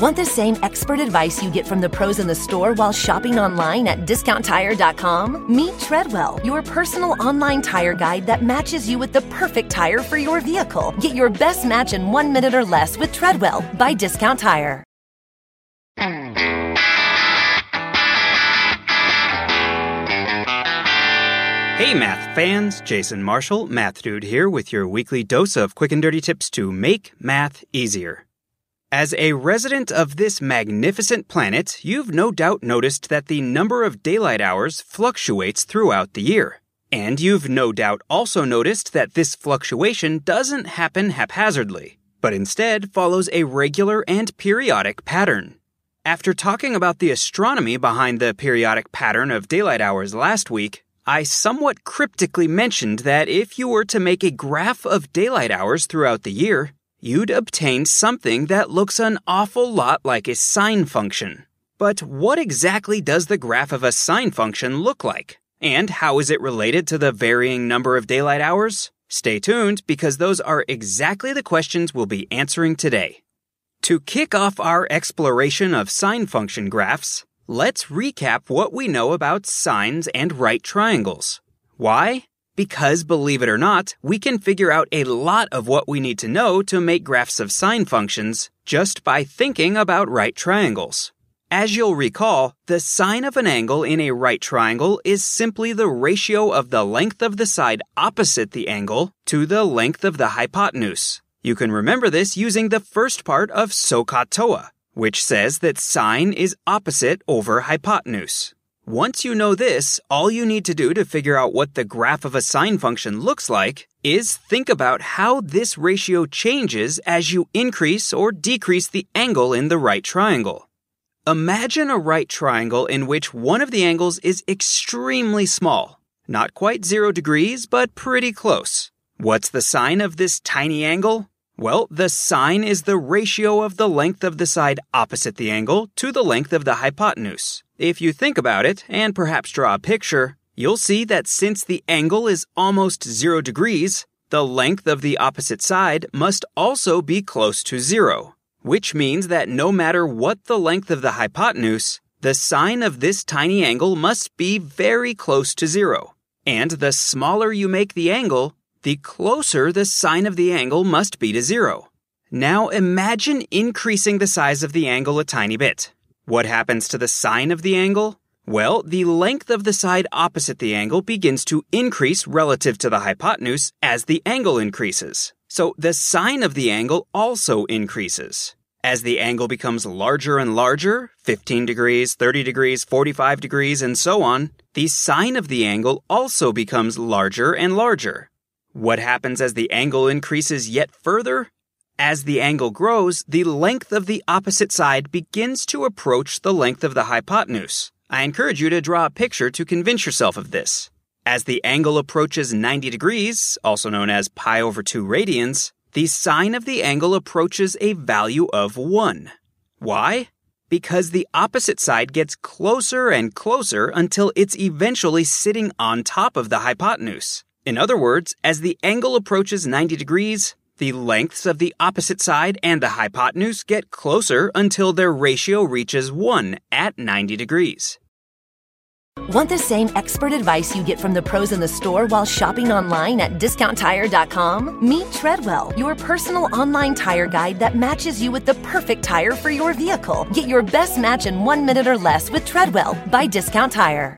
Want the same expert advice you get from the pros in the store while shopping online at discounttire.com? Meet Treadwell, your personal online tire guide that matches you with the perfect tire for your vehicle. Get your best match in one minute or less with Treadwell by Discount Tire. Hey, math fans! Jason Marshall, Math Dude here with your weekly dose of quick and dirty tips to make math easier. As a resident of this magnificent planet, you've no doubt noticed that the number of daylight hours fluctuates throughout the year. And you've no doubt also noticed that this fluctuation doesn't happen haphazardly, but instead follows a regular and periodic pattern. After talking about the astronomy behind the periodic pattern of daylight hours last week, I somewhat cryptically mentioned that if you were to make a graph of daylight hours throughout the year, you'd obtain something that looks an awful lot like a sine function. But what exactly does the graph of a sine function look like? And how is it related to the varying number of daylight hours? Stay tuned because those are exactly the questions we'll be answering today. To kick off our exploration of sine function graphs, Let's recap what we know about sines and right triangles. Why? Because, believe it or not, we can figure out a lot of what we need to know to make graphs of sine functions just by thinking about right triangles. As you'll recall, the sine of an angle in a right triangle is simply the ratio of the length of the side opposite the angle to the length of the hypotenuse. You can remember this using the first part of SOHCAHTOA, which says that sine is opposite over hypotenuse. Once you know this, all you need to do to figure out what the graph of a sine function looks like is think about how this ratio changes as you increase or decrease the angle in the right triangle. Imagine a right triangle in which one of the angles is extremely small. Not quite zero degrees, but pretty close. What's the sine of this tiny angle? Well, the sine is the ratio of the length of the side opposite the angle to the length of the hypotenuse. If you think about it, and perhaps draw a picture, you'll see that since the angle is almost zero degrees, the length of the opposite side must also be close to zero. Which means that no matter what the length of the hypotenuse, the sine of this tiny angle must be very close to zero. And the smaller you make the angle, the closer the sine of the angle must be to zero. Now imagine increasing the size of the angle a tiny bit. What happens to the sine of the angle? Well, the length of the side opposite the angle begins to increase relative to the hypotenuse as the angle increases. So the sine of the angle also increases. As the angle becomes larger and larger, 15 degrees, 30 degrees, 45 degrees, and so on, the sine of the angle also becomes larger and larger. What happens as the angle increases yet further? As the angle grows, the length of the opposite side begins to approach the length of the hypotenuse. I encourage you to draw a picture to convince yourself of this. As the angle approaches 90 degrees, also known as pi over 2 radians, the sine of the angle approaches a value of 1. Why? Because the opposite side gets closer and closer until it's eventually sitting on top of the hypotenuse. In other words, as the angle approaches 90 degrees, the lengths of the opposite side and the hypotenuse get closer until their ratio reaches 1 at 90 degrees. Want the same expert advice you get from the pros in the store while shopping online at discounttire.com? Meet Treadwell, your personal online tire guide that matches you with the perfect tire for your vehicle. Get your best match in one minute or less with Treadwell by Discount Tire.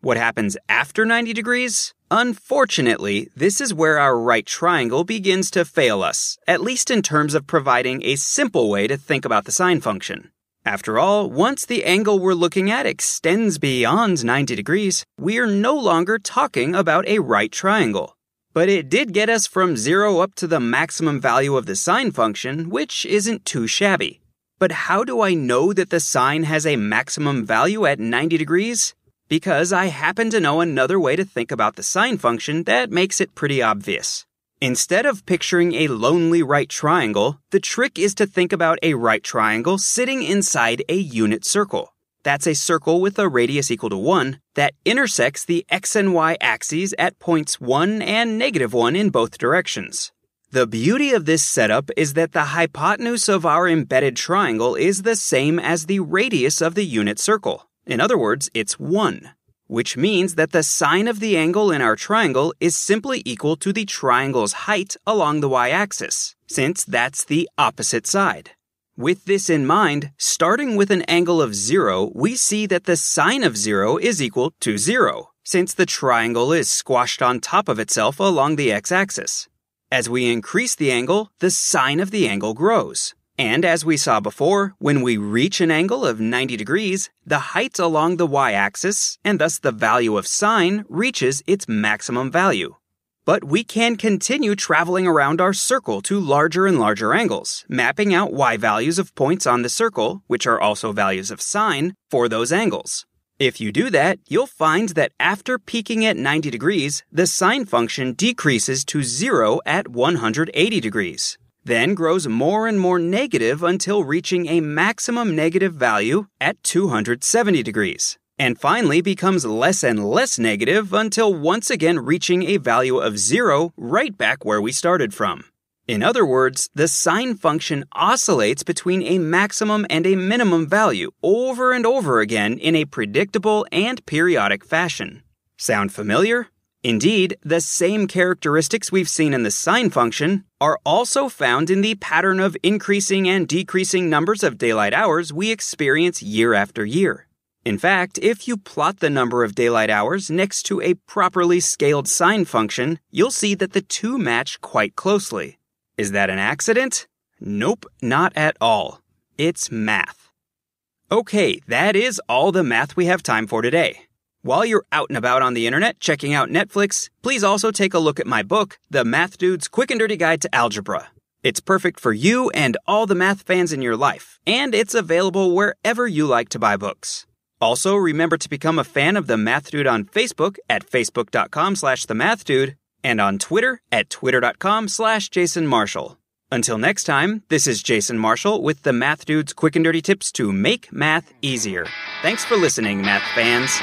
What happens after 90 degrees? Unfortunately, this is where our right triangle begins to fail us, at least in terms of providing a simple way to think about the sine function. After all, once the angle we're looking at extends beyond 90 degrees, we're no longer talking about a right triangle. But it did get us from zero up to the maximum value of the sine function, which isn't too shabby. But how do I know that the sine has a maximum value at 90 degrees? Because I happen to know another way to think about the sine function that makes it pretty obvious. Instead of picturing a lonely right triangle, the trick is to think about a right triangle sitting inside a unit circle. That's a circle with a radius equal to 1 that intersects the x and y axes at points 1 and negative 1 in both directions. The beauty of this setup is that the hypotenuse of our embedded triangle is the same as the radius of the unit circle. In other words, it's 1, which means that the sine of the angle in our triangle is simply equal to the triangle's height along the y-axis, since that's the opposite side. With this in mind, starting with an angle of 0, we see that the sine of 0 is equal to 0, since the triangle is squashed on top of itself along the x-axis. As we increase the angle, the sine of the angle grows. And as we saw before, when we reach an angle of 90 degrees, the height along the y-axis, and thus the value of sine, reaches its maximum value. But we can continue traveling around our circle to larger and larger angles, mapping out y values of points on the circle, which are also values of sine, for those angles. If you do that, you'll find that after peaking at 90 degrees, the sine function decreases to zero at 180 degrees, then grows more and more negative until reaching a maximum negative value at 270 degrees and finally becomes less and less negative until once again reaching a value of zero right back where we started from. In other words, the sine function oscillates between a maximum and a minimum value over and over again in a predictable and periodic fashion. Sound familiar? Indeed, the same characteristics we've seen in the sine function are also found in the pattern of increasing and decreasing numbers of daylight hours we experience year after year. In fact, if you plot the number of daylight hours next to a properly scaled sine function, you'll see that the two match quite closely. Is that an accident? Nope, not at all. It's math. Okay, that is all the math we have time for today. While you're out and about on the internet checking out Netflix, please also take a look at my book, The Math Dude's Quick and Dirty Guide to Algebra. It's perfect for you and all the math fans in your life, and it's available wherever you like to buy books. Also, remember to become a fan of the Math Dude on Facebook at facebook.com slash the Math Dude and on Twitter at twitter.com slash Jason Marshall. Until next time, this is Jason Marshall with the Math Dude's quick and dirty tips to make math easier. Thanks for listening, math fans.